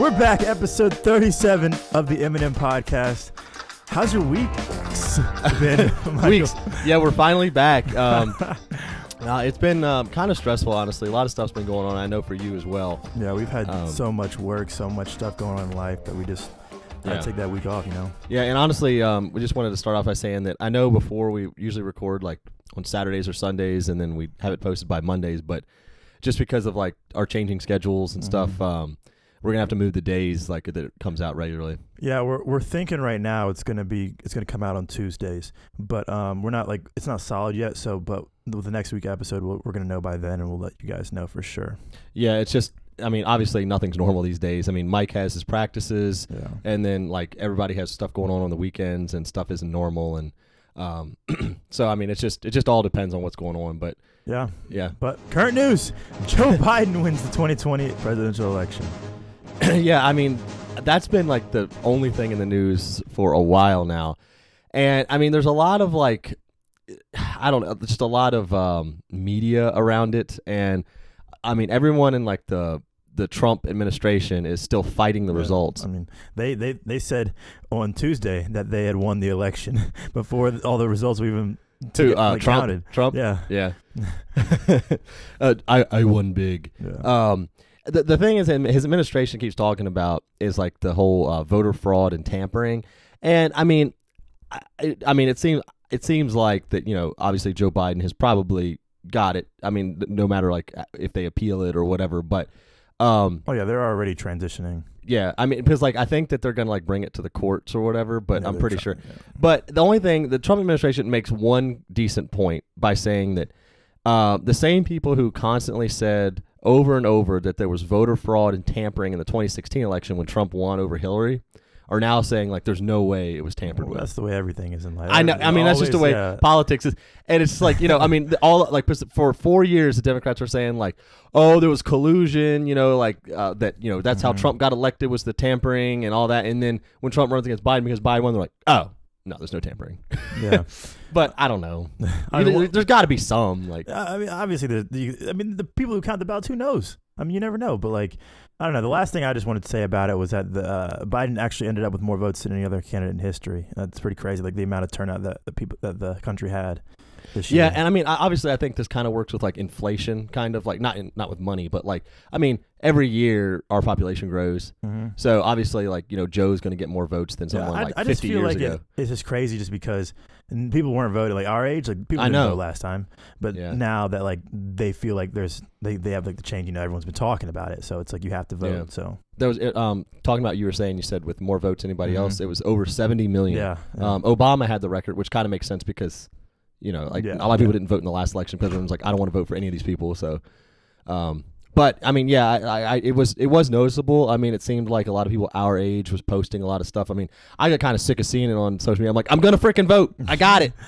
We're back, episode 37 of the Eminem podcast. How's your week been? Weeks. Yeah, we're finally back. Um, uh, it's been um, kind of stressful, honestly. A lot of stuff's been going on. I know for you as well. Yeah, we've had Um, so much work, so much stuff going on in life that we just had Yeah. to take that week off, you know? Yeah, and honestly, um, we just wanted to start off by saying that I know before we usually record like on Saturdays or Sundays, and then we have it posted by Mondays. But just because of like our changing schedules and stuff, Mhm. um, we're gonna have to move the days like that it comes out regularly. Yeah, we're we're thinking right now it's gonna be it's gonna come out on Tuesdays, but um we're not like it's not solid yet. So, but with the next week episode, we'll, we're gonna know by then, and we'll let you guys know for sure. Yeah, it's just. I mean, obviously, nothing's normal these days. I mean, Mike has his practices. Yeah, and then like everybody has stuff going on on the weekends and stuff isn't normal and um so i mean it's just it just all depends on what's going on but yeah. yeah But current news: Joe Biden wins the 2020 presidential election. yeah i mean that's been like the only thing in the news for a while now and i mean there's a lot of like i don't know just a lot of um media around it and i mean everyone in like the the trump administration is still fighting the Yeah. results I mean, they, they they said on Tuesday that they had won the election before all the results were even to uh like, trump counted. trump Yeah, Yeah. uh, I I won big. yeah. Um, the the thing is, his administration keeps talking about is like the whole uh, voter fraud and tampering, and I mean, I, I- mean, it seems it seems like that you know, obviously Joe Biden has probably got it. I mean, no matter like if they appeal it or whatever, but. Um. oh yeah, they're already transitioning. Yeah. I mean, because like I think that they're gonna like bring it to the courts or whatever, but Yeah, I'm pretty trying- sure. yeah. But the only thing the Trump administration makes one decent point by saying that uh, the same people who constantly said over and over that there was voter fraud and tampering in the 2016 election when Trump won over Hillary are now saying like there's no way it was tampered Well, with. that's the way everything is in life. I know. I mean, that's just the way yeah. politics is, and it's like you know. I mean, all like for four years, the Democrats were saying like, "Oh, there was collusion," you know, like uh, that. You know, that's how Mhm. Trump got elected was the tampering and all that. And then when Trump runs against Biden because Biden won, they're like, "Oh, no, there's no tampering." Yeah. But I don't know. I There- mean, there's got to be some like. I mean, obviously, the, the I mean, the people who count the ballots, who knows? I mean, you never know. But like, I don't know. The last thing I just wanted to say about it was that the uh, Biden actually ended up with more votes than any other candidate in history. That's pretty crazy. Like the amount of turnout that the people that the country had this year. Yeah, and I mean, obviously, I think this kind of works with like inflation, kind of like not in, not with money, but like I mean, every year our population grows, Mhm. so obviously, like you know, Joe's going to get more votes than Yeah, someone I, like I 50 years like ago. it, it's just crazy, just because people weren't voting like our age. Like people I didn't know. vote last time, but Yeah. now that like they feel like there's they, they have like the change. You know, everyone's been talking about it, so it's like you have to vote. Yeah. So there was um talking about you were saying you said with more votes than anybody Mhm. else, it was over 70 million. yeah, yeah. Um, Obama had the record, which kind of makes sense because, you know, like Yeah, a lot of people didn't vote in the last election because everyone's like, I don't want to vote for any of these people. So, um, but I mean, yeah, I, I, I, it was it was noticeable. I mean, it seemed like a lot of people our age was posting a lot of stuff. I mean, I got kind of sick of seeing it on social media. I'm like, I'm gonna freaking vote. I got it.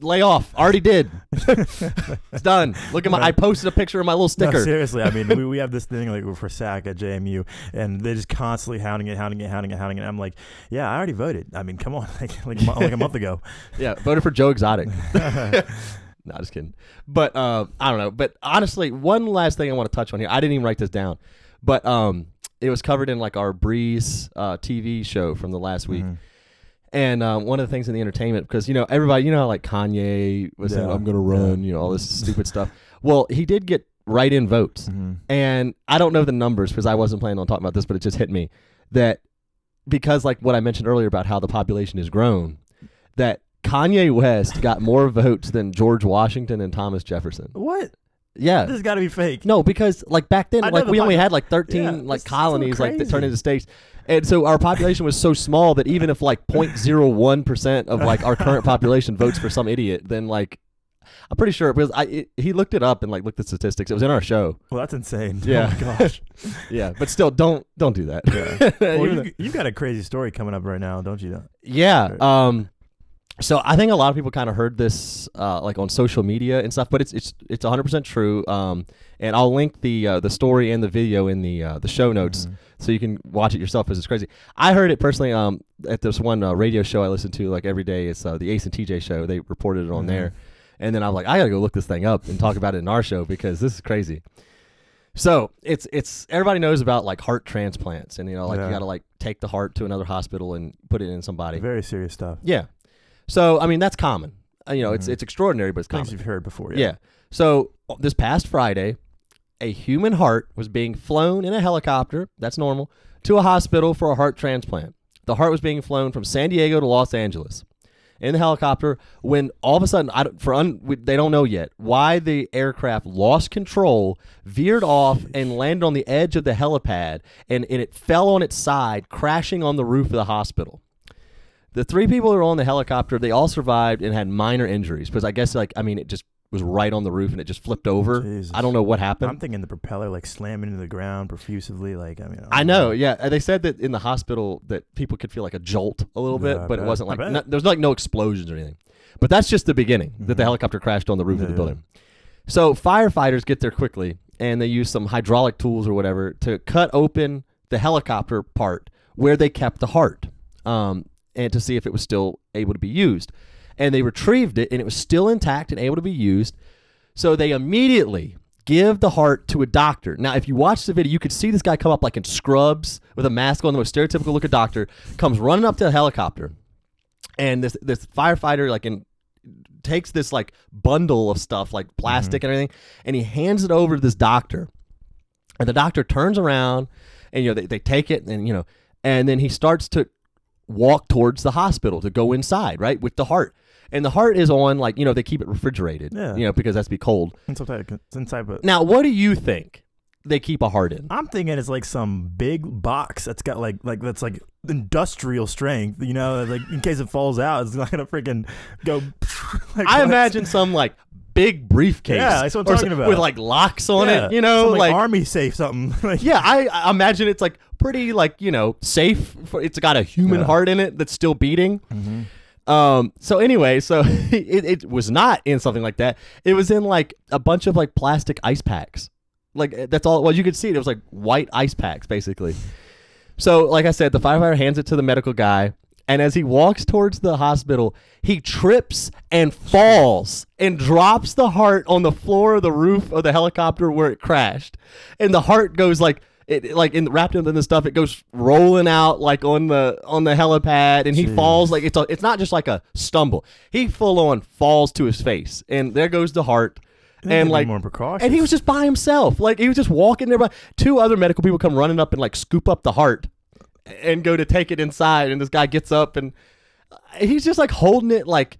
Lay off. Already did. it's done. Look at my. I posted a picture of my little No, sticker. seriously, I mean, we, we have this thing like for SAC at JMU, and they're just constantly hounding it, hounding it, hounding it, hounding it. I'm like, yeah, I already voted. I mean, come on, like like, a like a month ago. yeah, voted for Joe Exotic. No, just kidding. But uh, I don't know. But honestly, one last thing I want to touch on here. I didn't even write this down, but um, it was covered in like our Breeze uh, TV show from the last week. Mhm. And um, one of the things in the entertainment, because you know everybody, you know how like Kanye was saying, "I'm gonna run," Yeah. you know all this stupid stuff. Well, he did get write-in votes, Mhm. and I don't know the numbers because I wasn't planning on talking about this, but it just hit me that because like what I mentioned earlier about how the population has grown, that Kanye West got more votes than George Washington and Thomas Jefferson. What? Yeah. This has got to be fake. No, because like back then, I like we only had like thirteen Yeah, like it's so colonies like that turned into states, and so our population was so small that even if like 0.01 percent of like our current population votes for some idiot, then like I'm pretty sure because I it, he looked it up and like looked at statistics. It was in our show. Well, that's insane. Yeah. Oh my gosh. Yeah, but still, don't don't do that. Well, you, you've got a crazy story coming up right now, don't you? Yeah. Um so I think a lot of people kind of heard this uh, like on social media and stuff, but it's it's it's 100% true. Um and I'll link the uh, the story and the video in the uh, the show notes Mhm. so you can watch it yourself because it's crazy. I heard it personally um at this one uh, radio show I listen to like every day. It's uh, the Ace and TJ show. They reported it on Mhm. there. And then I was like, I got to go look this thing up and talk about it in our show because this is crazy. So it's it's everybody knows about like heart transplants, and you know like Yeah. you got to like take the heart to another hospital and put it in somebody. Very serious stuff. Yeah. So I mean that's common. Uh, you know it's Mhm. it's extraordinary, but it's Things common. you've heard before. Yeah. So uh, this past Friday, a human heart was being flown in a helicopter. That's normal to a hospital for a heart transplant. The heart was being flown from San Diego to Los Angeles in the helicopter. When all of a sudden, I don't, for un, we- they don't know yet why the aircraft lost control, veered off, and landed on the edge of the helipad, and, and it fell on its side, crashing on the roof of the hospital. The three people who were on the helicopter, they all survived and had minor injuries because I guess like I mean it just was right on the roof and it just flipped over. Jesus. I don't know what happened. I'm thinking the propeller like slamming into the ground profusively. Like I mean, I know, yeah. and They said that in the hospital that people could feel like a jolt a little Yeah, bit, I but it wasn't like bet. no, there was like no explosions or anything. But that's just the beginning that the Mhm. helicopter crashed on the roof of the Yeah. building. So firefighters get there quickly and they use some hydraulic tools or whatever to cut open the helicopter part where they kept the heart, um, and to see if it was still able to be used. And they retrieved it and it was still intact and able to be used. So they immediately give the heart to a doctor. Now, if you watch the video, you could see this guy come up like in scrubs with a mask on, the most stereotypical looking doctor, comes running up to the helicopter. And this this firefighter like in takes this like bundle of stuff like plastic mm-hmm. and everything and he hands it over to this doctor. And the doctor turns around and you know they, they take it and you know and then he starts to walk towards the hospital to go inside, right? With the heart. And the heart is on like, you know, they keep it refrigerated. Yeah. You know, because that's be cold. It's inside, it's inside, but Now, what do you think they keep a heart in? I'm thinking it's like some big box that's got like like that's like industrial strength. You know, like in case it falls out, it's not gonna freaking go. like, I imagine some like big briefcase. Yeah, that's what I'm talking about. With like locks on Yeah, it, you know, some, like, like army safe something. like, yeah, I, I imagine it's like pretty like you know safe. For, it's got a human Yeah. heart in it that's still beating. Mhm. Um. So anyway, so it, it was not in something like that. It was in like a bunch of like plastic ice packs. Like eh, that's all. Well, you could see it. It was like white ice packs, basically. So, like I said, the firefighter hands it to the medical guy, and as he walks towards the hospital, he trips and falls and drops the heart on the floor of the roof of the helicopter where it crashed, and the heart goes like. It, like in wrapped up in the stuff, it goes rolling out like on the on the helipad, and he Jeez. falls like it's a, it's not just like a stumble. He full on falls to his face, and there goes the heart, and like more precautions. and he was just by himself. Like he was just walking there. By two other medical people come running up and like scoop up the heart and go to take it inside. And this guy gets up and he's just like holding it like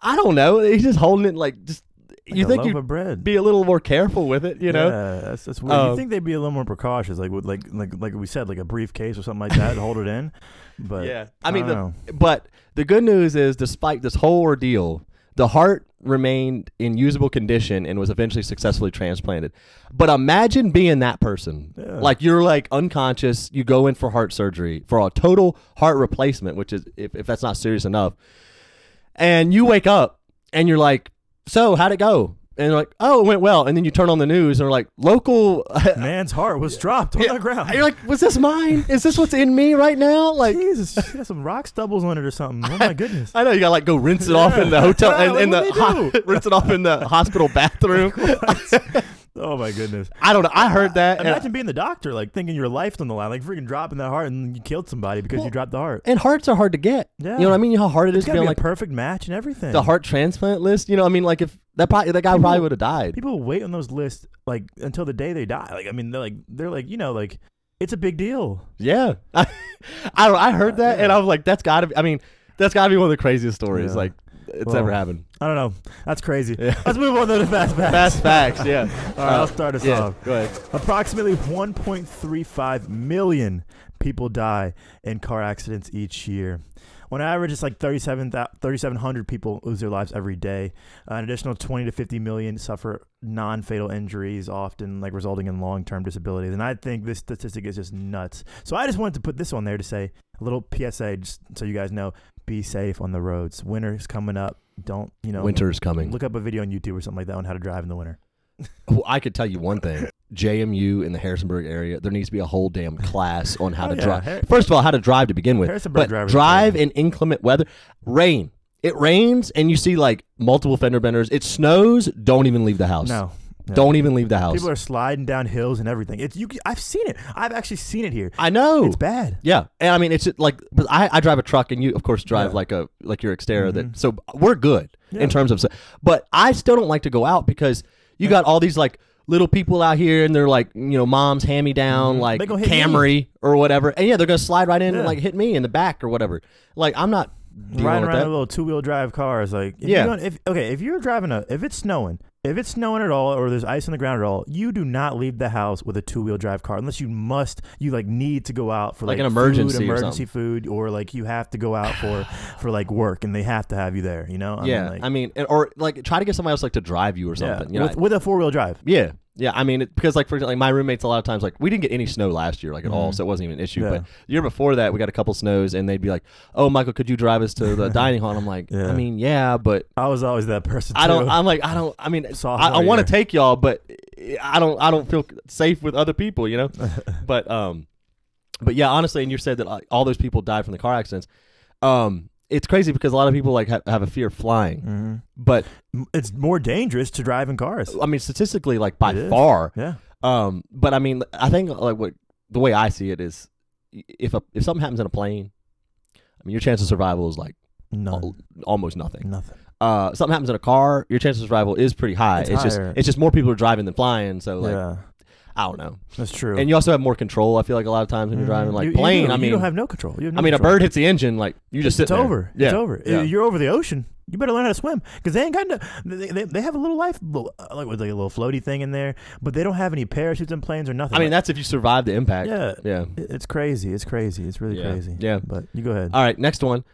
I don't know. He's just holding it like just. Like you think you'd of bread. be a little more careful with it, you know? Yeah, that's, that's weird. Um, you think they'd be a little more precautious, like with like like like we said, like a briefcase or something like that, to hold it in. But Yeah. I mean, don't the-. But the good news is, despite this whole ordeal, the heart remained in usable condition and was eventually successfully transplanted. But imagine being that person. Yeah. Like you're like unconscious, you go in for heart surgery for a total heart replacement, which is if, if that's not serious enough. And you wake up and you're like, "So, how'd it go?" And like, "Oh, it went well." And then you turn on the news and they're like, "Local man's heart was dropped on Yeah, the ground. You're like, "Was this mine? Is this what's in me right now?" Like Jesus, you got some rock stubbles on it or something. Oh my goodness. I know you gotta like go rinse it off in the Yeah. hotel Yeah, and like, in the ho- rinse it off in the hospital bathroom. Oh my goodness. I don't know. I heard that. Imagine being the doctor, like thinking your life's on the line, like freaking dropping that heart, and you killed somebody because Well, you dropped the heart. and hearts are hard to get. Yeah. You know what I mean? You know how hard it is It's to gotta be be on a like perfect match and everything. the heart transplant list. You know, I mean, like if that probably that guy probably would have died. People wait on those lists like until the day they die. Like I mean, they're like they're like you know like it's a big deal. Yeah, I, I don't. I heard uh, that and I was like, that's gotta. be I mean, that's gotta be one of the craziest stories Yeah. like it's Well, ever happened. I don't know. That's crazy. Yeah. Let's move on to the fast facts. Fast facts. Yeah. All right, Uh, I'll start us yeah. off. Go ahead. Approximately 1.35 million people die in car accidents each year. On average, it's like 37 3,700 people lose their lives every day. Uh, an additional 20 to 50 million suffer non-fatal injuries, often like resulting in long-term disabilities. And I think this statistic is just nuts. So I just wanted to put this on there to say a little PSA, just so you guys know: be safe on the roads. Winter's coming up. Don't you know? Winter's coming. Look up a video on YouTube or something like that on how to drive in the winter. Well, I could tell you one thing. JMU in the Harrisonburg area, there needs to be a whole damn class on how Oh, to yeah. drive. Har- First of all, how to drive to begin with. Harrisonburg but drive in inclement weather. Rain. It rains and you see like multiple fender benders. It snows. Don't even leave the house. No. Yeah. Don't even leave the house. People are sliding down hills and everything. It's you. I've seen it. I've actually seen it here. I know. It's bad. Yeah, and I mean it's just like, but I, I drive a truck, and you of course drive Yeah. like a like your Xterra. Mhm. That so we're good Yeah. in terms of, but I still don't like to go out because you got all these like little people out here, and they're like you know mom's hand me down Mhm. like Camry or whatever, and yeah, they're gonna slide right in and like hit me in the back or whatever. Like I'm not Riding around that. in little two wheel drive car cars, like if Yeah. If okay, if you're driving a, if it's snowing, if it's snowing at all, or there's ice on the ground at all, you do not leave the house with a two wheel drive car unless you must. You like need to go out for Like like, an emergency food, or emergency food, or like you have to go out for for like work, and they have to have you there. You know? I yeah, mean, like, I mean, or like try to get somebody else like to drive you or yeah, something. you know, with, with a four wheel drive. Yeah. Yeah, I mean, it, because like for example, like my roommates a lot of times like we didn't get any snow last year like at all, Mhm. so it wasn't even an issue. Yeah. But the year before that, we got a couple snows, and they'd be like, "Oh, Michael, could you drive us to the dining hall?" And I'm like, Yeah. "I mean, yeah, but I was always that person. I don't. too. I'm like, I don't. I mean, I, Sophomore I want to take y'all, but I don't. I don't feel safe with other people, you know. but um, but yeah, honestly, and you said that all those people died from the car accidents. Um, it's crazy because a lot of people like have, have a fear of flying, Mhm. but It's more dangerous to drive in cars. I mean, statistically, like by It is. far, Yeah. Um, but I mean, I think like what the way I see it is, if a if something happens in a plane, I mean, your chance of survival is like No. al- almost nothing. Nothing. Uh, something happens in a car, your chance of survival is pretty high. It's It's, just it's just more people are driving than flying, so like yeah, I don't know. that's true. And you also have more control. I feel like a lot of times when you're driving Mhm. like You- you plane, do. I mean, you don't have no control. You have no I mean, a control. bird hits the engine, like you just sit It's there. over. Yeah. It's over. Yeah. You're over the ocean. You better learn how to swim because they ain't got no. They, they, they have a little life, little- uh, like with like a little floaty thing in there, but they don't have any parachutes in planes or nothing. I mean, Like, that's if you survive the impact. yeah, Yeah. it- it's crazy. It's crazy. It's really Yeah. crazy. Yeah. But you go ahead. All right, next one.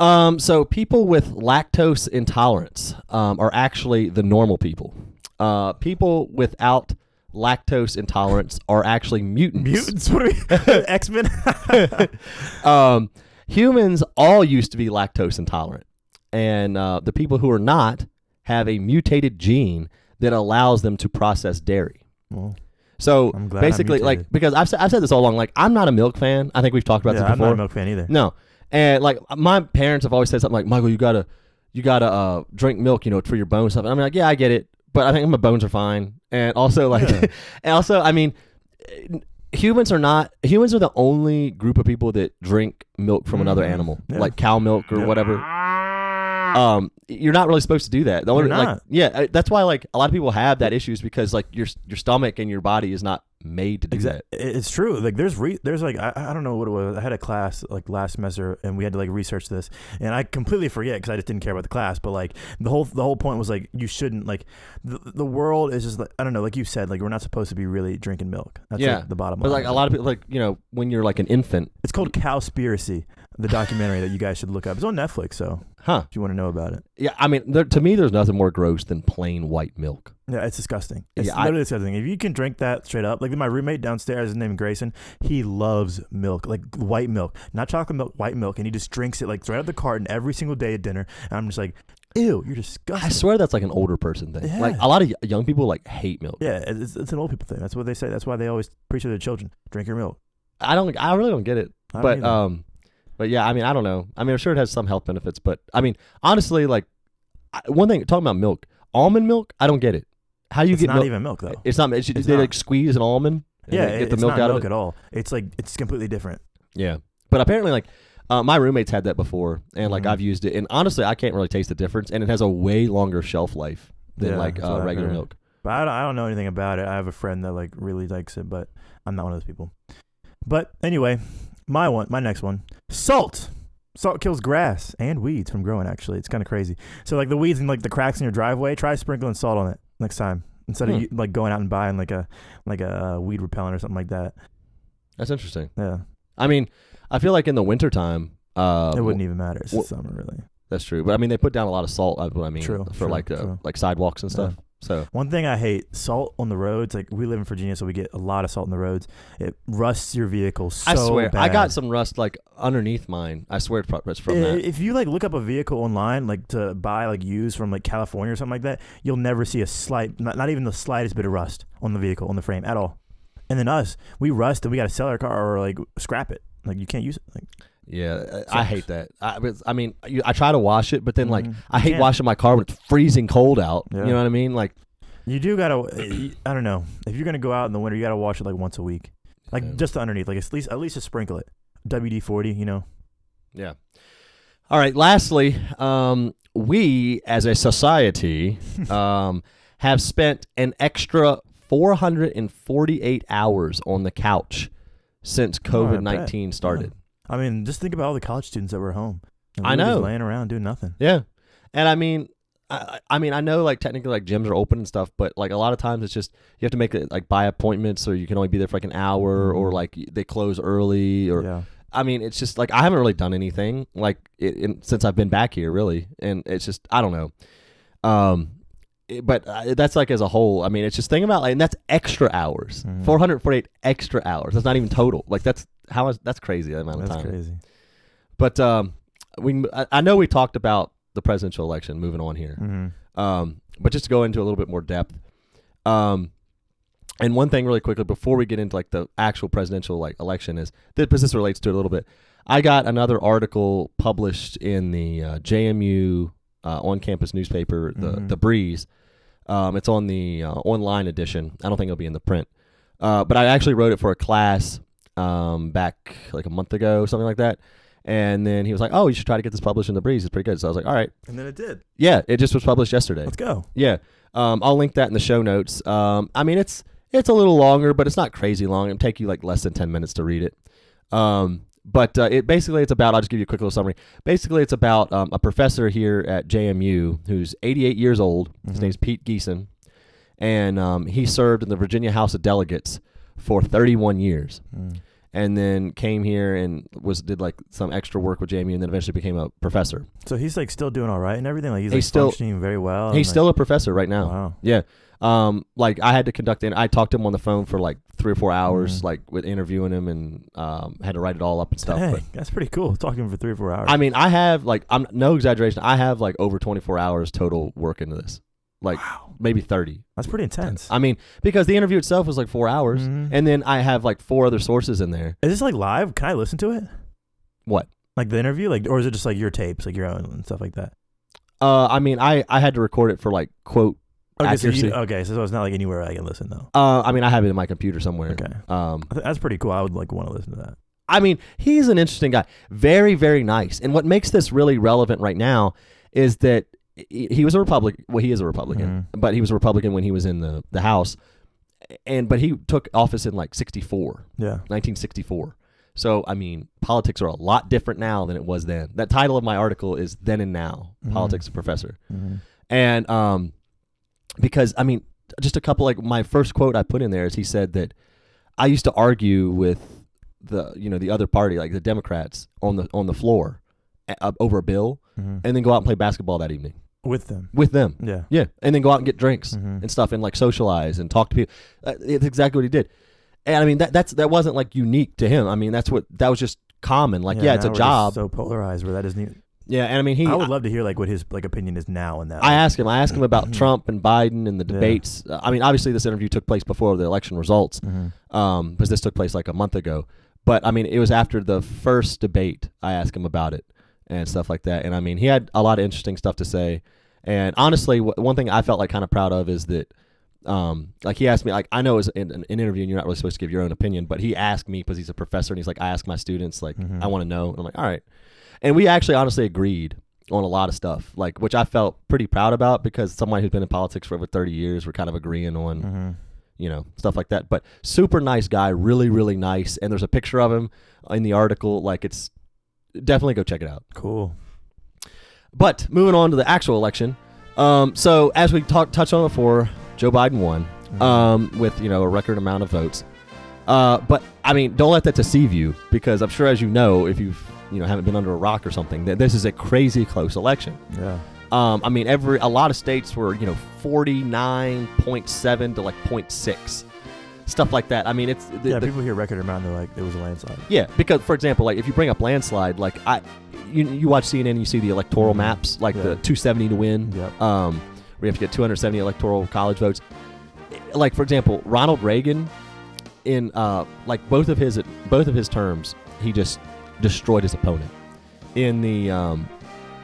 Um, so people with lactose intolerance um, are actually the normal people. Uh, people without lactose intolerance are actually mutants. Mutants. What are we? X Men. um, humans all used to be lactose intolerant, and uh, the people who are not have a mutated gene that allows them to process dairy. well, So I'm I'm basically, like because I've, I've said this all along, like I'm not a milk fan. I think we've talked about yeah, this I'm before. not a milk fan either. No, and like my parents have always said something like, "Michael, you gotta, you gotta uh, drink milk, you know, for your bones stuff." And I'm like, "Yeah, I get it, but I think my bones are fine." And also, like, Yeah. and also, I mean, eh, humans are not humans are the only group of people that drink milk from another Mhm. animal, Yeah. like cow milk or Yeah. whatever. Um, you're not really supposed to do that. The only, like, yeah, uh, that's why like a lot of people have that issues because like your your stomach and your body is not made to do that. Exactly. It's true. Like there's re- there's like I, I don't know what it was. I had a class like last semester and we had to like research this and I completely forget because I just didn't care about the class. But like the whole the whole point was like you shouldn't like the, the world is just like I don't know like you said like we're not supposed to be really drinking milk. That's Yeah. like, the bottom But like a lot of people, like you know, when you're like an infant, It's called Cowspiracy, the documentary that you guys should look up. It's on Netflix, so huh? if you want to know about it. Yeah, I mean, there, to me, there's nothing more gross than plain white milk. Yeah, it's disgusting. It's Yeah, I- literally disgusting. If you can drink that straight up, like my roommate downstairs, his name Grayson, he loves milk, like white milk, not chocolate milk, white milk, and he just drinks it like straight out of the carton every single day at dinner. And I'm just like, ew, you're disgusting. I swear that's like an older person thing. Yeah. Like a lot of young people like hate milk. yeah, it's, it's an old people thing. That's what they say. That's why they always preach to their children: drink your milk. I don't. I really don't get it. I don't but either. um, but yeah, I mean, I don't know. I mean, I'm sure it has some health benefits, but I mean, honestly, like I, one thing talking about milk, almond milk, I don't get it. How do you get it's get not milk? even milk though. It's not. It's, It's they not. like squeeze an almond. and, yeah, like, get the it's milk not out milk of it. at all. It's like it's completely different. Yeah, but apparently, like uh, my roommates had that before, and like Mhm. I've used it, and honestly, I can't really taste the difference, and it has a way longer shelf life than Yeah, like that's uh, I've regular heard. milk. But I don't, I don't know anything about it. I have a friend that like really likes it, but I'm not one of those people. But anyway, my one, my next one, salt. Salt kills grass and weeds from growing. Actually, it's kind of crazy. So like the weeds and like the cracks in your driveway, try sprinkling salt on it next time instead Hmm. of like going out and buying like a like a uh, weed repellent or something like that. That's interesting. Yeah, I mean, I feel like in the wintertime, uh, it wouldn't even matter. It's summer, really. That's true, but I mean, they put down a lot of salt. That's what I mean. True, for true, like uh, like sidewalks and stuff. So One thing I hate: salt on the roads. Like we live in Virginia, so we get a lot of salt on the roads. It rusts your vehicle so I swear, I got some rust like underneath mine. I swear it's from that. If you like look up a vehicle online, like to buy like used from like California or something like that, you'll never see a slight, not, not even the slightest bit of rust on the vehicle on the frame at all. And then us, we rust and we got to sell our car or like scrap it. Like you can't use it. Like Yeah, I- I hate that. I, I mean, you, I try to wash it, but then like Mhm. I hate can't. washing my car when it's freezing cold out. Yeah. You know what I mean? Like, You do gotta. I don't know. If you're gonna go out in the winter, you gotta wash it like once a week, like Yeah. just underneath, like at least at least just sprinkle it. WD forty, you know. Yeah. All right. Lastly, um, we as a society um, have spent an extra 448 hours on the couch since Oh, COVID bet. 19 started. I mean, just think about all the college students that were home. And I were just know. laying around doing nothing. Yeah. And I mean, I, I mean, I know like technically like gyms are open and stuff, but like a lot of times it's just you have to make it like by appointments, or you can only be there for like an hour, or Mhm. like they close early, or yeah. I mean, it's just like I haven't really done anything like it, in, since I've been back here, really, and it's just I don't know. Um, but uh, that's like as a whole. I mean, it's just think about like, and that's extra hours, Mhm. four hundred forty-eight extra hours. That's not even total. Like that's how is that's crazy that amount of That's time. crazy. But um, we I, I know we talked about the presidential election. Moving on here, hmm um, but just to go into a little bit more depth, um, and one thing really quickly before we get into like the actual presidential like election is that because this relates to it a little bit. I got another article published in the uh, JMU uh, on-campus newspaper, the Mhm. the Breeze. Um, it's on the uh, online edition. I don't think it'll be in the print, uh, but I actually wrote it for a class um, back like a month ago, or something like that. And then he was like, "Oh, you should try to get this published in the Breeze. It's pretty good." So I was like, "All right, And then it did. yeah." It just was published yesterday. Let's go. Yeah, um, I'll link that in the show notes. Um, I mean, it's it's a little longer, but it's not crazy long. It'll take you like less than ten minutes to read it. Um, but uh, it basically it's about. I'll just give you a quick little summary. Basically, it's about um, a professor here at JMU who's 88 years old. His Mhm. name's Pete Giesen, and um, he served in the Virginia House of Delegates for 31 years Mm. and then came here and was did like some extra work with JMU and then eventually became a professor. So he's like still doing all right and everything. Like he's, He's like still- functioning very well. He's and, still a professor right now. wow. Yeah. Um, like I had to conduct and I talked to him on the phone for like three or four hours, Mhm. like with interviewing him and um had to write it all up and stuff. Dang, But that's pretty cool. Talking for three or four hours. I mean I have like I'm no exaggeration, I have like over twenty four hours total work into this. Like wow, maybe thirty. that's pretty intense. I mean, because the interview itself was like four hours. Mhm. And then I have like four other sources in there. Is this like live? Can I listen to it? What? Like the interview, like, or is it just like your tapes, like your own and stuff like that? Uh I mean I, I had to record it for like quote Okay, so Accuracy. you, okay, so it's not like anywhere I can listen though. uh I mean I have it in my computer somewhere. Okay, Um that's pretty cool. I would like want to listen to that. I mean, he's an interesting guy. Very, very nice. And what makes this really relevant right now is that he was a Republican. Well, he is a Republican, Mhm. but he was a Republican when he was in the, the House. And but he took office in like 64, Yeah, 1964. So, I mean, politics are a lot different now than it was then. That title of my article is Then and Now, Mhm. Politics Professor. hmm And um, because I mean, just a couple like my first quote I put in there is he said that I used to argue with the you know the other party like the Democrats on the on the floor uh, over a bill hmm and then go out and play basketball that evening with them. with them. Yeah, Yeah, and then go out and get drinks Mhm. and stuff and like socialize and talk to people. Uh, it's exactly what he did. And I mean that that's that wasn't like unique to him. I mean that's what that was just common. Like yeah, it's a job. So polarized where that isn't. Even, yeah, and I mean he I would love to hear like what his like opinion is now in that. I asked him. I asked him about. Trump and Biden and the debates. Uh, I mean, obviously, this interview took place before the election results, hmm um, because this took place like a month ago. But I mean, it was after the first debate. I asked him about it and stuff like that. And I mean, he had a lot of interesting stuff to say. And honestly, w- one thing I felt like kind of proud of is that, um, like he asked me, like I know it's in an interview and you're not really supposed to give your own opinion, but he asked me because he's a professor and he's like, I ask my students, like, Mhm. I want to know. And I'm like, all right. And we actually honestly agreed on a lot of stuff, like which I felt pretty proud about because someone who's been in politics for over 30 years, we're kind of agreeing on, hmm you know, stuff like that. But super nice guy, really, really nice. And there's a picture of him in the article. Like it's definitely go check it out. Cool. But moving on to the actual election. Um, so as we talked touched on before, Joe Biden won Mhm. um, with you know a record amount of votes. Uh, but I mean, don't let that deceive you because I'm sure, as you know, if you've you know haven't been under a rock or something, this is a crazy close election. yeah. Um, I mean, every a lot of states were you know 49.7 to like 0.6, stuff like that. I mean, it's the, yeah, the- people hear record amount, they're like, it was a landslide. yeah, because for example, like if you bring up landslide, like I, you, you watch CNN, you see the electoral maps, like the 270 to win, Yep. um, where you have to get 270 electoral college votes. Like for example, Ronald Reagan, in uh, like both of his both of his terms, he just destroyed his opponent. In the um,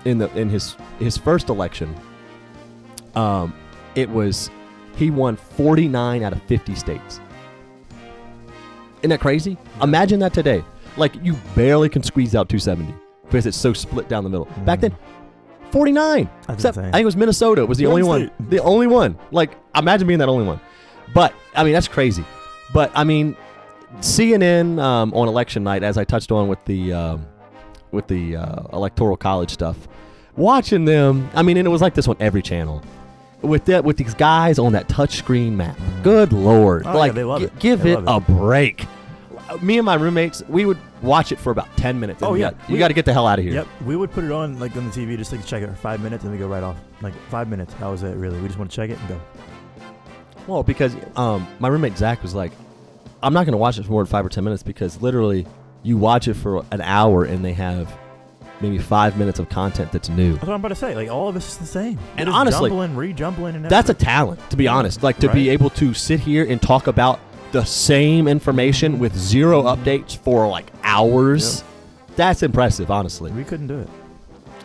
in the in his his first election, um, it was he won 49 out of 50 states. Isn't that crazy? Imagine that today. Like you barely can squeeze out 270 because it's so split down the middle. Back then, 49. Except. I think it was Minnesota was the One only one. The only one. Like imagine being that only one. But I mean that's crazy. But I mean CNN um, on election night, as I touched on with the um, with the uh, electoral college stuff, watching them. I mean, and it was like this on every channel. With that, with these guys on that touchscreen map. Good lord! Oh, yeah, like, they love gi- it. give They it a break. Me and my roommates, we would watch it for about ten minutes. Oh, yeah. got- you We- got to get the hell out of here. Yep, we would put it on like on the TV just like to check it for five minutes and we go right off. Like five minutes, that was it. Really, we just want to check it and go. Well, because um, my roommate Zach was like, I'm not going to watch it for more than five or ten minutes because literally, you watch it for an hour and they have maybe five minutes of content that's new. That's what I'm about to say. Like all of us is the same. And honestly, jumbling, re-jumbling, and That's a talent, to be honest. Like to be able to sit here and talk about the same information with zero updates for like hours. That's impressive, honestly. we couldn't do it.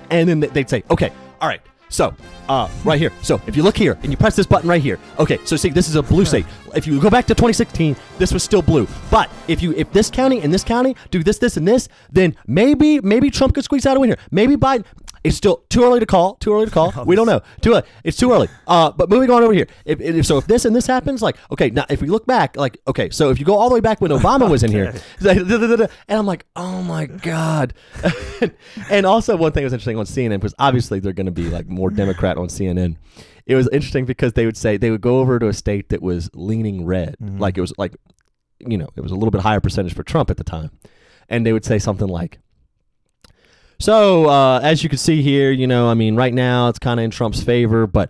And then they'd say, okay, all right, so uh, right here. So if you look here and you press this button right here, okay, so see, this is a blue state. If you go back to 2016, this was still blue. But if you if this county and this county do this, this, and this, then maybe maybe Trump could squeeze out a win here. Maybe Biden. It's still too early to call. Too early to call. We don't know. Too early. It's too early. Uh, but moving on over here. If, if so, if this and this happens, like okay, now if we look back, like okay, so if you go all the way back when Obama was in here, and I'm like, oh my god. and also one thing that was interesting on CNN because obviously they're going to be like more Democrat on CNN. It was interesting because they would say they would go over to a state that was leaning red, Mhm. like it was like, you know, it was a little bit higher percentage for Trump at the time, and they would say something like. So, uh, as you can see here, you know, I mean, right now it's kind of in Trump's favor, but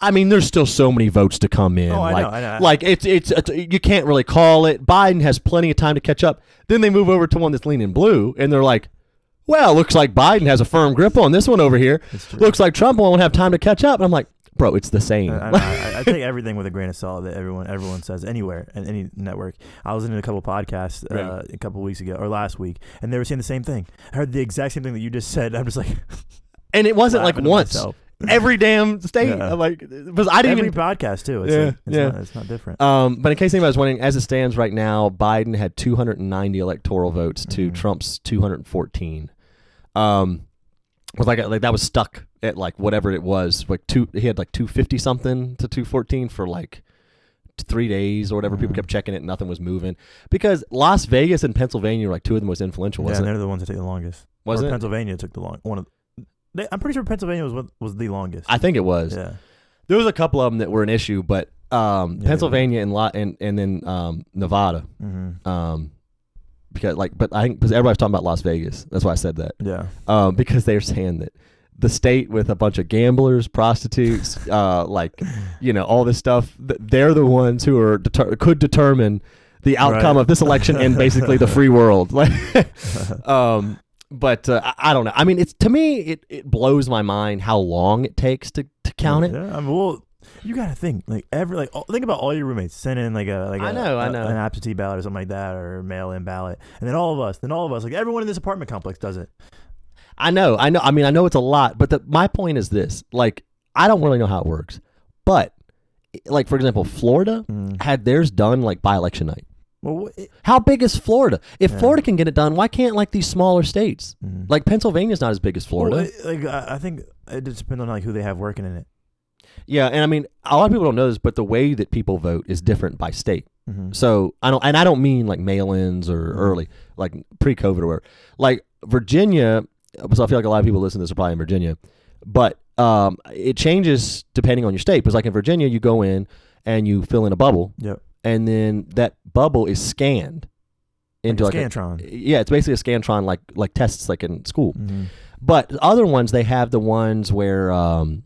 I mean, there's still so many votes to come in. Oh, I like, know, I know. like it's, it's it's you can't really call it. Biden has plenty of time to catch up. Then they move over to one that's leaning blue, and they're like, "Well, looks like Biden has a firm grip on this one over here. Looks like Trump won't have time to catch up." And I'm like, "Bro, it's the same." I, I, I, take everything with a grain of salt that everyone everyone says anywhere and any network. I was in a couple podcasts uh, Right. a couple weeks ago or last week, and they were saying the same thing. I heard the exact same thing that you just said. I'm just like and it wasn't like once. myself. Every damn state. Yeah. I'm like, because I didn't Every even. podcast too. It's Yeah, like, it's yeah. Not, it's not different. Um, but in case anybody's wondering, as it stands right now, Biden had 290 electoral votes to Mhm. Trump's 214. Um, was like like that was stuck at like whatever it was, like two. He had like 250 something to 214 for like three days or whatever. People Mhm. kept checking it, and nothing was moving because Las Vegas and Pennsylvania were like two of the most influential. yeah, wasn't and it? they're the ones that take the longest. Was it? Pennsylvania took the long one of. They, I'm pretty sure Pennsylvania was was the longest. I think it was. yeah. There was a couple of them that were an issue, but um, Yeah, Pennsylvania and, La- and and then um, Nevada. Mm-hmm. um, because like, but I think because everybody's talking about Las Vegas. That's why I said that. Yeah. Um, because they're saying that the state with a bunch of gamblers, prostitutes, uh, like you know all this stuff. They're the ones who are deter- could determine the outcome Right. of this election and basically the free world. Like, um, but uh, I, I don't know. I mean, it's to me, it, it blows my mind how long it takes to, to count it. Yeah, I mean, well, you gotta think like every like all, think about all your roommates send in like a like I a- know, I a- know. an absentee ballot or something like that or mail-in ballot, and then all of us, then all of us, like everyone in this apartment complex does it. I know, I know. I mean, I know it's a lot, but the, my point is this: like, I don't really know how it works, but like for example, Florida Mm. had theirs done like by election night. Well, it, How big is Florida? If Yeah. Florida can get it done, why can't like these smaller states? mm. Like Pennsylvania's not as big as Florida. Well, it- like I, think it just depends on like who they have working in it. yeah, and I mean, a lot of people don't know this, but the way that people vote is different by state. Mm-hmm. So I don't, and I don't mean like mail-ins or Mhm. early, like pre-COVID or whatever. Like Virginia, so I feel like a lot of people listen to this are probably in Virginia, but um, it changes depending on your state. Because like in Virginia, you go in and you fill in a bubble, Yep. and then that bubble is scanned into like like, a a, Scantron. yeah, it's basically a scantron like like tests like in school. Mm-hmm. But other ones they have the ones where um,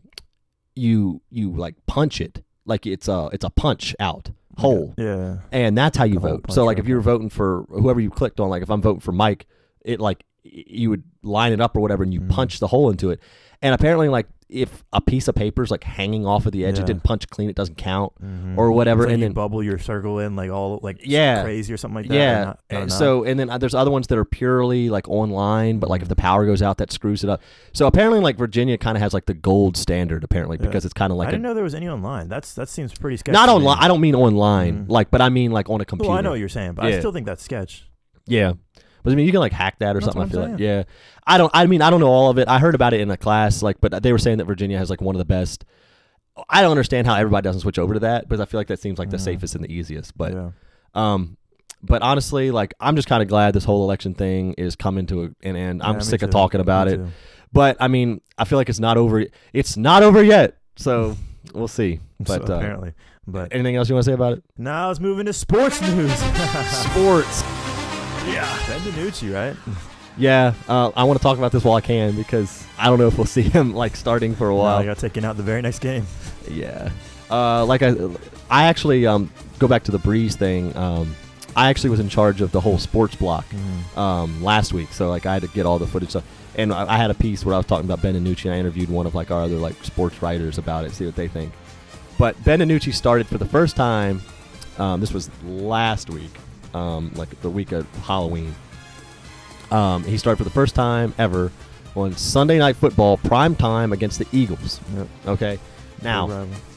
you you like punch it like it's a it's a punch out hole Yeah. and that's how you vote. So like if you're voting for whoever you clicked on, like if I'm voting for Mike, it like you would line it up or whatever, and you Mhm. punch the hole into it, and apparently like if a piece of paper is like hanging off of the edge, Yeah. it didn't punch clean, it doesn't count Mhm. or whatever. Like and you then bubble your circle in like all like Yeah. crazy or something like that. yeah, not- not and so and then uh, there's other ones that are purely like online, but like if the power goes out, that screws it up. So apparently, like Virginia kind of has like the gold standard apparently Yeah. because it's kind of like I didn't know there was any online. That's that seems pretty sketchy. not online. I don't mean online, Mhm. like, but I mean like on a computer. Well, I know what you're saying, but I still think that's sketch. Yeah. But I mean, you can like hack that or That's something. I what feel I'm like, yeah. I don't. I mean, I don't know all of it. I heard about it in a class, like, but they were saying that Virginia has like one of the best. I don't understand how everybody doesn't switch over to that because I feel like that seems like the Mhm. safest and the easiest. But, yeah. um, but honestly, like, I'm just kind of glad this whole election thing is coming to a, an end. Yeah, I'm me sick of too. talking about Me it. too. But I mean, I feel like it's not over. It's not over yet. So we'll see. But So, uh, apparently, but anything else you want to say about it? now let's move into sports news. Sports. Yeah, Ben DiNucci, right? Yeah, uh, I want to talk about this while I can because I don't know if we'll see him like starting for a Wow, while. I got taken out the very next game. Yeah. Uh, like I, I actually um, go back to the Breeze thing. Um, I actually was in charge of the whole sports block um, last week, so like I had to get all the footage stuff. And I, I had a piece where I was talking about Ben DiNucci, and I interviewed one of like our other like sports writers about it, see what they think. But Ben DiNucci started for the first time. Um, this was last week, um, like the week of Halloween. Um, he started for the first time ever on Sunday Night Football prime time against the Eagles. Yep. Okay, now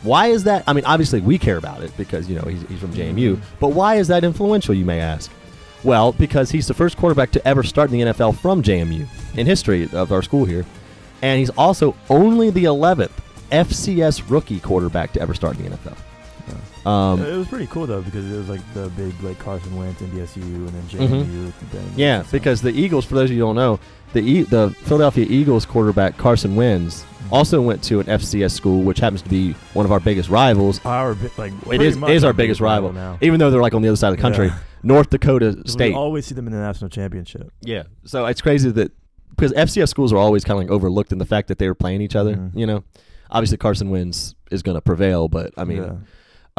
why is that? I mean, obviously we care about it because you know he's, he's from JMU. Mhm. But why is that influential? You may ask. Well, because he's the first quarterback to ever start in the NFL from JMU in history of our school here, and he's also only the 11th FCS rookie quarterback to ever start in the NFL. Um, it was pretty cool though because it was like the big like Carson Wentz and DSU and then JMU. and then- Mm-hmm. yeah, so- because the Eagles, for those of you who don't know, the e- the Philadelphia Eagles quarterback Carson Wentz also went to an FCS school, which happens to be one of our biggest rivals. our like It pretty is our biggest rival, now. even though they're like on the other side of the country, Yeah. North Dakota State. We always see them in the national championship. Yeah. So it's crazy that because FCS schools are always kind of like overlooked in the fact that they were playing each other. Mhm. You know, obviously Carson Wentz is going to prevail, but I mean, Yeah.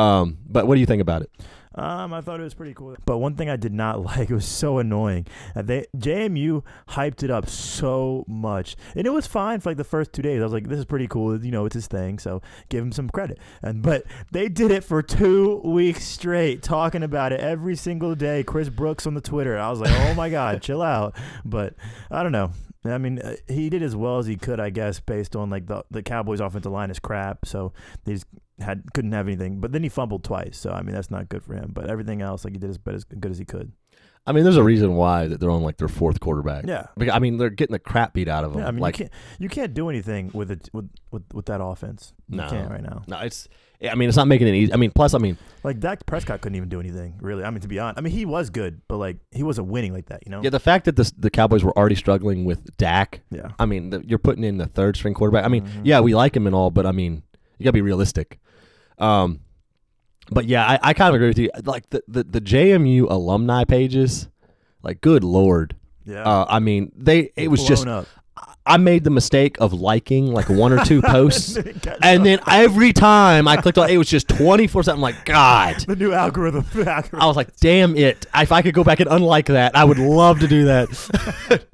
Um, but what do you think about it? Um, I thought it was pretty cool. But one thing I did not like, it was so annoying. Uh, They JMU hyped it up so much, and it was fine for like the first two days. I was like, "This is pretty cool." You know, it's his thing, so give him some credit. And but they did it for two weeks straight, talking about it every single day. Chris Brooks on the Twitter. I was like, "Oh my god, chill out." But I don't know. I mean, uh, he did as well as he could, I guess, based on like the the Cowboys' offensive line is crap, so they just had couldn't have anything. But then he fumbled twice, so I mean that's not good for him. But everything else, like he did as as good as he could. I mean, there's a reason why that they're on like their fourth quarterback. Yeah, Because, I mean, they're getting the crap beat out of them. yeah. I mean, like, you can't you can't do anything with it with with, with that offense. You No. can't right now. no, it's. I mean, it's not making it easy. I mean, plus, I mean, Like Dak Prescott couldn't even do anything really. I mean, to be honest, I mean he was good, but like he wasn't winning like that. You know? yeah, the fact that the the Cowboys were already struggling with Dak. Yeah. I mean, the, you're putting in the third string quarterback. I mean, Mhm. yeah, we like him and all, but I mean, you gotta be realistic. Um, but yeah, I, I kind of agree with you. Like the, the the JMU alumni pages, like good lord. Yeah. Uh, I mean, they it was just up. I made the mistake of liking like one or two posts, and then every time I clicked on, it was just twenty four seven. I'm like, God. the new algorithm. I was like, damn it! If I could go back and unlike that, I would love to do that.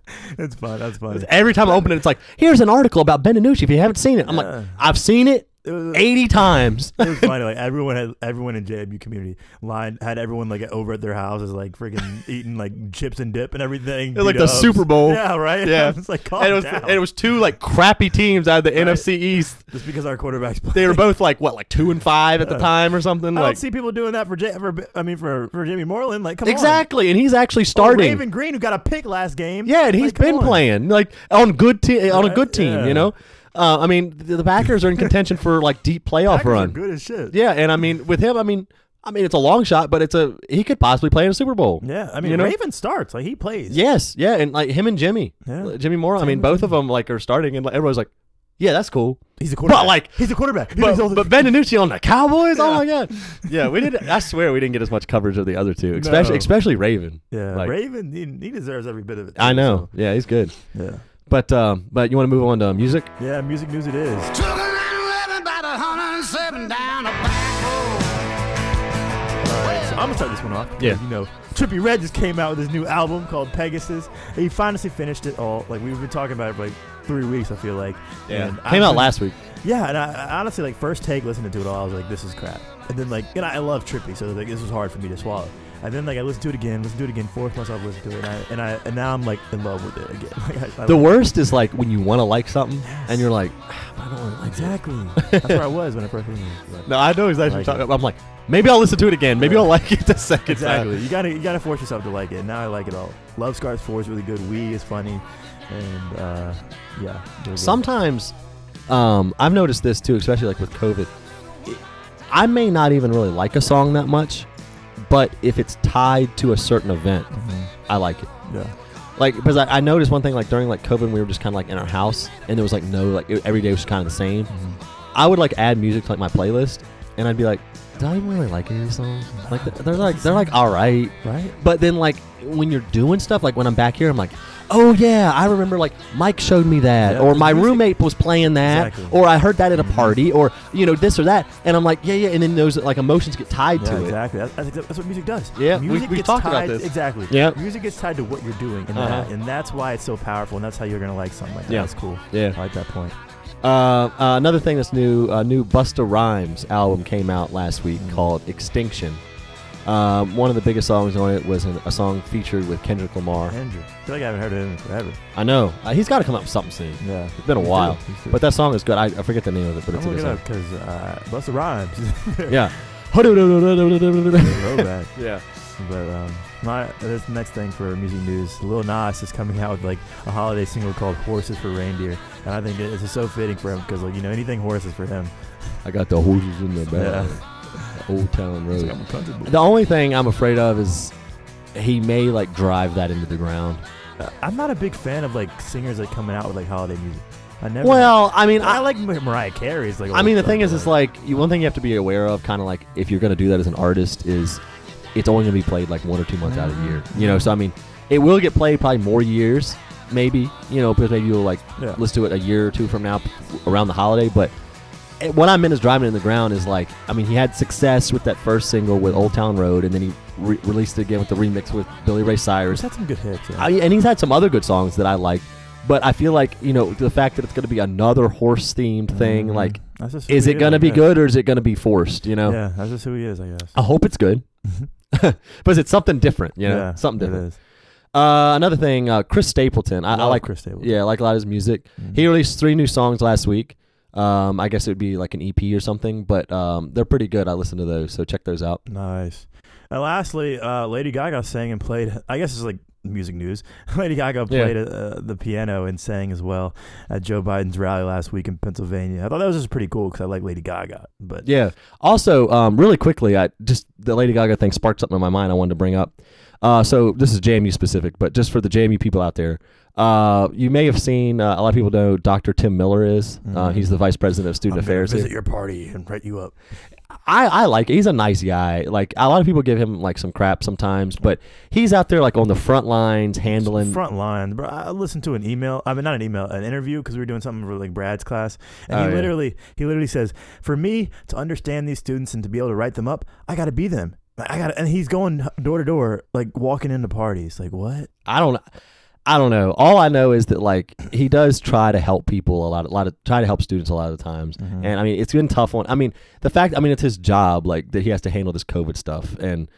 it's fun. That's funny. Every time I open it, it's like, here's an article about Ben If you haven't seen it, I'm Yeah. like, I've seen It was, eighty times. it was funny. Like everyone had everyone in JMU community line had everyone like over at their houses like freaking eating like chips and dip and everything. It was like the. Super Bowl. Yeah, right. Yeah. it's like calm and it was down. and it was two like crappy teams out of the Right. NFC East. just because our quarterbacks. Play. They were both like what, like two and five at the time or something. I Like don't see people doing that for, J- for I mean for for Jimmy Moreland. Like come on. exactly, and he's actually Oh, starting. Raven Greene who got a pick last game. yeah, and he's Like, been on. playing like on good te- on a good team. yeah. You know, uh, I mean the, the Packers are in contention for like deep playoff Packers run. good as shit. Yeah, and I mean with him, I mean, I mean it's a long shot, but it's a he could possibly play in a Super Bowl. Yeah, I mean You know? Raven starts like he plays. Yes, yeah, and like him and Jimmy, Yeah. Jimmy Moore. I mean, both of them like are starting, and like, everybody's like, "Yeah, that's cool." he's a quarterback. like- he's a quarterback. But, but Ben DiNucci on the Cowboys, oh my god! Yeah, we did. I swear we didn't get as much coverage of the other two, especially No. especially Raven. yeah, like- Raven he, he deserves every bit of it. I too, know. Yeah, he's good. yeah, But um, but you want to move on to music? yeah. Music news it is. Took a about a 107 down a back. All right, so I'm gonna start this one off. Yeah. you know, Trippie Redd just came out with his new album called Pegasus. He finally finished it all. Like we've been talking about it for like three weeks. I feel like. And came I've out been- last week. Yeah, and I, I honestly like first take listening to it all, I was like, this is crap. And then like, and I, I love Trippie, so like this was hard for me to swallow. And then like I listened to it again, listened to it again, forced myself to listen to it, and I and, I, and now I'm like in love with it again. Like, I, I The worst is like when you want to like something Yes. and you're like, "Ah, but I don't really like it." exactly. That's where I was when I first listened it. No, I know exactly Like what you're talking about. I'm like, maybe I'll listen to it again. Maybe Yeah. I'll like it the second Exactly. time. You gotta you gotta force yourself to like it. Now I like it all. Love Scars Four is really good. We is funny, and uh, yeah. Sometimes, um, I've noticed this too, especially like with COVID. I may not even really like a song that much, but if it's tied to a certain event, Mhm. I like it. Yeah. Like because I, I noticed one thing like during like COVID, we were just kind of like in our house, and there was like no like it- every day was kind of the same. Mm-hmm. I would like add music to like my playlist, and I'd be like, do I even really like any of these songs? Like they're like they're like all right, Right. but then like when you're doing stuff, like when I'm back here, I'm like, oh yeah, I remember like Mike showed me that, Yeah, or my music- roommate was playing that, Exactly. or I heard that at a Mhm. party, or you know this or that, and I'm like, yeah, yeah, and then those like emotions get tied Yeah, to it. exactly. That's, what music does. Yeah, music we gets talked about tied, this. Exactly. Yeah. music gets tied to what you're doing, in Uh-huh. that, and that's why it's so powerful, and that's how you're gonna like something like that. Yeah. That's cool. Yeah. I like that point. Uh, uh, another thing that's new, a new Busta Rhymes album came out last week Mm. called Extinction. Um, one of the biggest songs on it was an, a song featured with Kendrick Lamar. Andrew. I feel like I haven't heard of him in forever. I know uh, he's got to come up with something soon. Yeah, It's been a while, but that song is good. I, I forget the name of it, but I'm it's a good it up because uh, Busta Rhymes. Yeah. so bad. yeah. But um, my this next thing for music news, Lil Nas is coming out with like a holiday single called "Horses for Reindeer," and I think it's just so fitting for him because like you know anything horses for him. I got the horses in the back. Yeah. Old Town Road. like, I'm a country boy. The only thing I'm afraid of is he may like drive that into the ground. Uh, I'm not a big fan of like singers like coming out with like holiday music. I never. Well, I mean, I, I like Mar- Mariah Carey's like. I mean, the thing is, it's like you, one thing you have to be aware of, kind of like if you're going to do that as an artist, is it's only going to be played like one or two months out of the year. You know, so I mean, it will get played probably more years, maybe. You know, because maybe you'll like yeah. listen to it a year or two from now, around the holiday. But what I meant is driving in the ground is like, I mean, he had success with that first single with Old Town Road, and then he re- released it again with the remix with Billy Ray He's Cyrus. had some good hits. Yeah. I, and he's had some other good songs that I like. But I feel like you know the fact that it's going to be another horse themed thing, Mhm. like That's just who is it going to be good or is it going to be forced? You know, Yeah, that's just who he is, I guess. I hope it's good, but it's something different. You know, yeah, something different. is. Uh, another thing, uh, Chris Stapleton. I, I like. Chris Stapleton. Yeah, I like a lot of his music. Mhm. He released three new songs last week. Um, I guess it would be like an EP or something, but um, they're pretty good. I listened to those, so check those out. Nice. And lastly, uh, Lady Gaga sang and played. I guess it's like music news. Lady Gaga Yeah. played uh, the piano and sang as well at Joe Biden's rally last week in Pennsylvania. I thought that was just pretty cool because I like Lady Gaga. But Yeah. Also, um, really quickly, I just the Lady Gaga thing sparked something in my mind. I wanted to bring up. Uh, so this is JMU specific, but just for the JMU people out there, uh, you may have seen uh, a lot of people know Dr. Tim Miller is. Uh, Mhm. he's the vice president of student I'm affairs. visit your party and write you up. I, I like it. He's a nice guy. Like a lot of people give him like some crap sometimes, but he's out there like on the front lines handling. front line, bro. I listened to an email. I mean, not an email, an interview because we were doing something for like Brad's class, and Oh, he yeah. literally, he literally says, "For me to understand these students and to be able to write them up, I got to be them. I got." And he's going door to door, like walking into parties. Like what? I don't. I don't know. All I know is that like he does try to help people a lot. A lot of try to help students a lot of the times. Mhm. And I mean, it's been tough on. I mean, the fact. I mean, it's his job, like that he has to handle this COVID stuff, and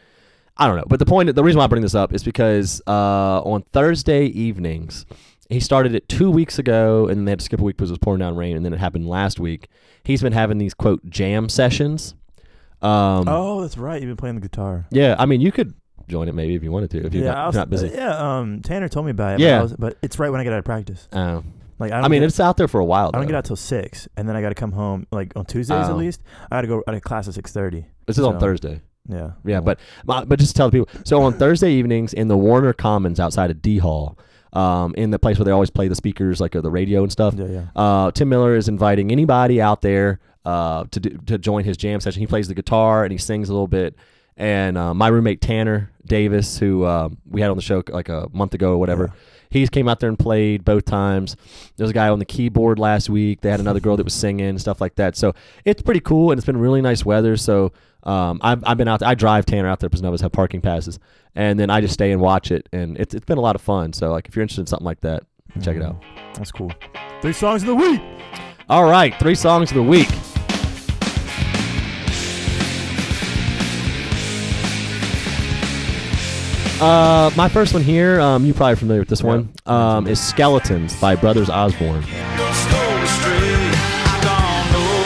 I don't know. But the point, the reason why I bring this up is because uh, on Thursday evenings, he started it two weeks ago, and then they had to skip a week because it was pouring down rain, and then it happened last week. He's been having these quote jam sessions. Um, oh, that's right. You've been playing the guitar. yeah. I mean, you could join it maybe if you wanted to, if you're yeah, not, was, not busy. Yeah, um, Tanner told me about it. Yeah. but, was, but it's right when I get out of practice. Uh, Like I, I mean, get, it's out there for a while. I don't get out till six, and then I got to come home like on Tuesdays Oh. at least. I got to go at a class at six thirty. This is on Thursday. Yeah, Yeah, but my- but just to tell the people. So on Thursday evenings in the Warner Commons outside of D Hall, um, in the place where they always play the speakers like uh, the radio and stuff. yeah, yeah. Uh, Tim Miller is inviting anybody out there uh, to do, to join his jam session. He plays the guitar and he sings a little bit. And uh, my roommate Tanner Davis, who uh, we had on the show like a month ago or whatever, he's came out there and played both times. There was a guy on the keyboard last week. They had another girl that was singing stuff like that. So it's pretty cool, and it's been really nice weather. So um, I've, I've been out. I drive Tanner out there because none of us have parking passes, and then I just stay and watch it, and it's it's been a lot of fun. So like if you're interested in something like that, check it out. That's cool. Three songs of the week. All right, three songs of the week. Uh, my first one here, um, you're probably familiar with this one, um, is Skeletons by Brothers Osborne. Your story straight. I don't know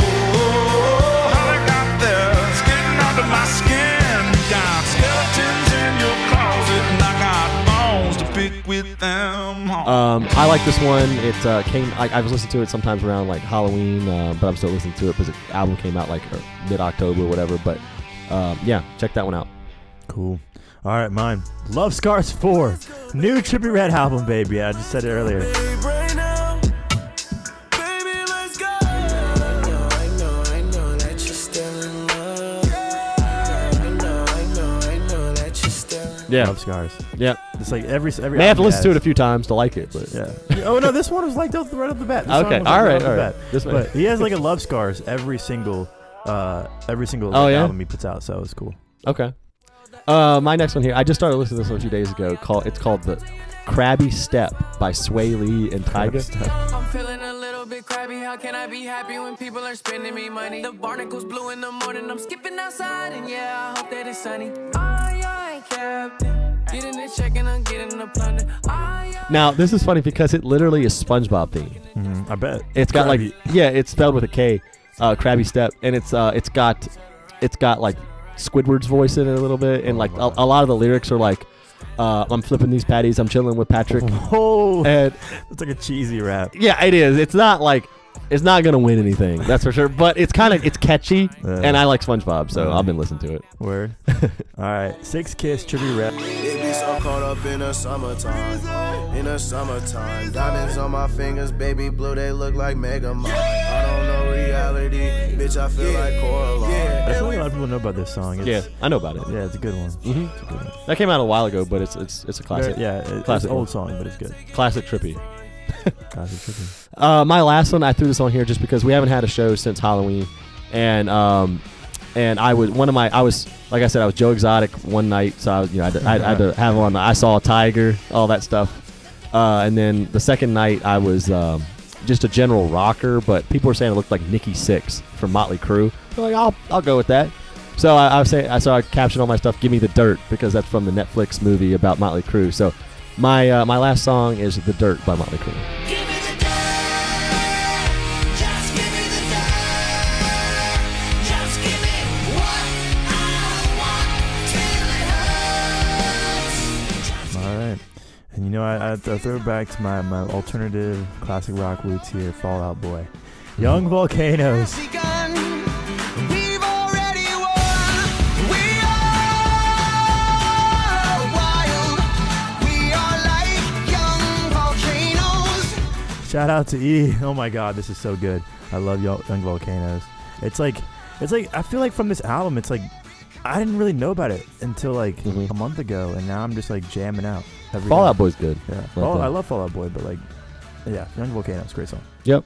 how they got there. It's getting under my skin. Got skeletons in your closet, and I got bones to pick with them. Um, I like this one. It uh, came. I, I was listening to it sometimes around like Halloween, uh, but I'm still listening to it because the album came out like mid October or whatever. But um, yeah, check that one out. Cool. All right, mine. Love Scars 4. New Trippie Redd album, baby. I just said it earlier. Yeah, Love Scars. yeah. It's like every every. May have to listen to it a few times to like it, but Yeah. oh no, this one was like right off the bat. This Okay, like, all right, all right. This one- But he has like a love scars every single, uh, every single Oh, like, yeah? album he puts out. So it's cool. Okay. Uh, my next one here. I just started listening to this one a few days ago. Call it's called the Krabby Step by Swae Lee and Tyga. I'm feeling a little bit crabby. How can I be happy when people are spending me money? The barnacles blue in the morning. I'm skipping outside, and yeah, I hope that it's sunny. I ain't. Getting the check I'm getting the plunder. Now this is funny because it literally is SpongeBob theme. Mhm, I bet. It's got Krabby. like yeah, it's spelled with a K, uh, Krabby Step, and it's uh, it's got it's got like Squidward's voice in it a little bit, and like a, a lot of the lyrics are like, uh, I'm flipping these patties, I'm chilling with Patrick, Oh, and it's like a cheesy rap. yeah, it is. It's not like it's not gonna win anything, that's for sure. But it's kind of it's catchy, Yeah. and I like SpongeBob, so Yeah. I've been listening to it. Word. All right, Six Kiss Trippie Redd. It be so caught up in the summertime. In the summertime. Diamonds on my fingers, baby blue, they look like Megamind. I don't know reality, bitch, I feel like Coraline. I feel like a lot of people know about this song. It's, Yeah, I know about it. Yeah, it's a good one. hmm It's a good one. That came out a while ago, but it's it's it's a classic. Very- yeah, it- it's Classic an old song, but it's good. Classic Trippie. Uh, my last one, I threw this on here just because we haven't had a show since Halloween, and um, and I was one of my I was like I said I was Joe Exotic one night, so I was, you know I had, to, I had to have on. I saw a tiger, all that stuff, uh, and then the second night I was um, just a general rocker, but people were saying it looked like Nikki Sixx from Motley Crue. So like I'll I'll go with that. So I, I was saying I saw I captioned all my stuff. Give me the dirt because that's from the Netflix movie about Motley Crue. So my uh, my last song is "The Dirt" by Motley Crue. Give me the dirt. Just give me the dirt. Just give me what I want till it hurts. All right. And you know, I, I, I throw it back to my, my alternative classic rock roots here, Fallout Boy. Young Volcanoes. Shout out to E. Oh my God, this is so good. I love Yo- Young Volcanoes. It's like, it's like I feel like from this album, it's like I didn't really know about it until like Mhm. a month ago, and now I'm just like jamming out. Every Fallout. Boy's good. Yeah, Fall- I love Fallout Boy, but like, yeah, Young Volcanoes, great song. Yep.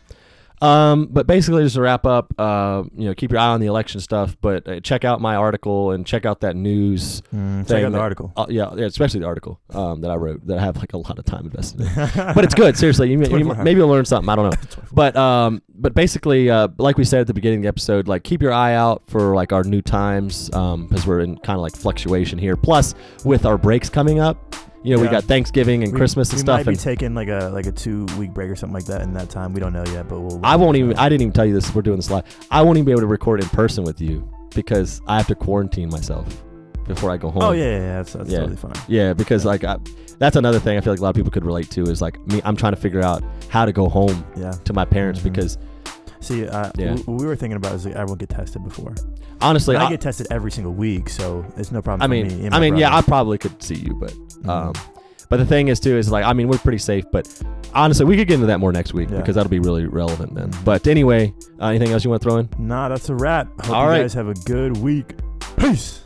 Um, but basically, just to wrap up, uh, you know, keep your eye on the election stuff, but uh, check out my article and check out that news. Mm, check thing out the that- article. Uh, yeah, yeah, especially the article um, that I wrote that I have like a lot of time invested in. but it's good. Seriously, you, you, maybe you'll learn something. I don't know. But um, but basically, uh, like we said at the beginning of the episode, like keep your eye out for like our new times because we're in kind of like fluctuation here. Plus, with our breaks coming up, you know, we got Thanksgiving and We- Christmas and we stuff. We might be And taking like a like a two week break or something like that in that time. We don't know yet, but we'll. I won't even. I didn't even tell you this. We're doing this live. I won't even be able to record in person with you because I have to quarantine myself before I go home. Oh yeah, yeah, yeah that's, that's Yeah. totally fine. Yeah, because like I, that's another thing I feel like a lot of people could relate to is like me. I'm trying to figure out how to go home Yeah. to my parents Mhm. because See, uh, Yeah. w- what we were thinking about is like everyone get tested before. honestly, I, I, get tested every single week, so it's no problem I for mean, me. I mean, yeah, I probably could see you, but Mhm. um, but the thing is too is like I mean we're pretty safe, but honestly we could get into that more next week Yeah. because that'll be really relevant then. But anyway, uh, anything else you want to throw in? Nah, that's a wrap. Hope All you right. guys have a good week. Peace.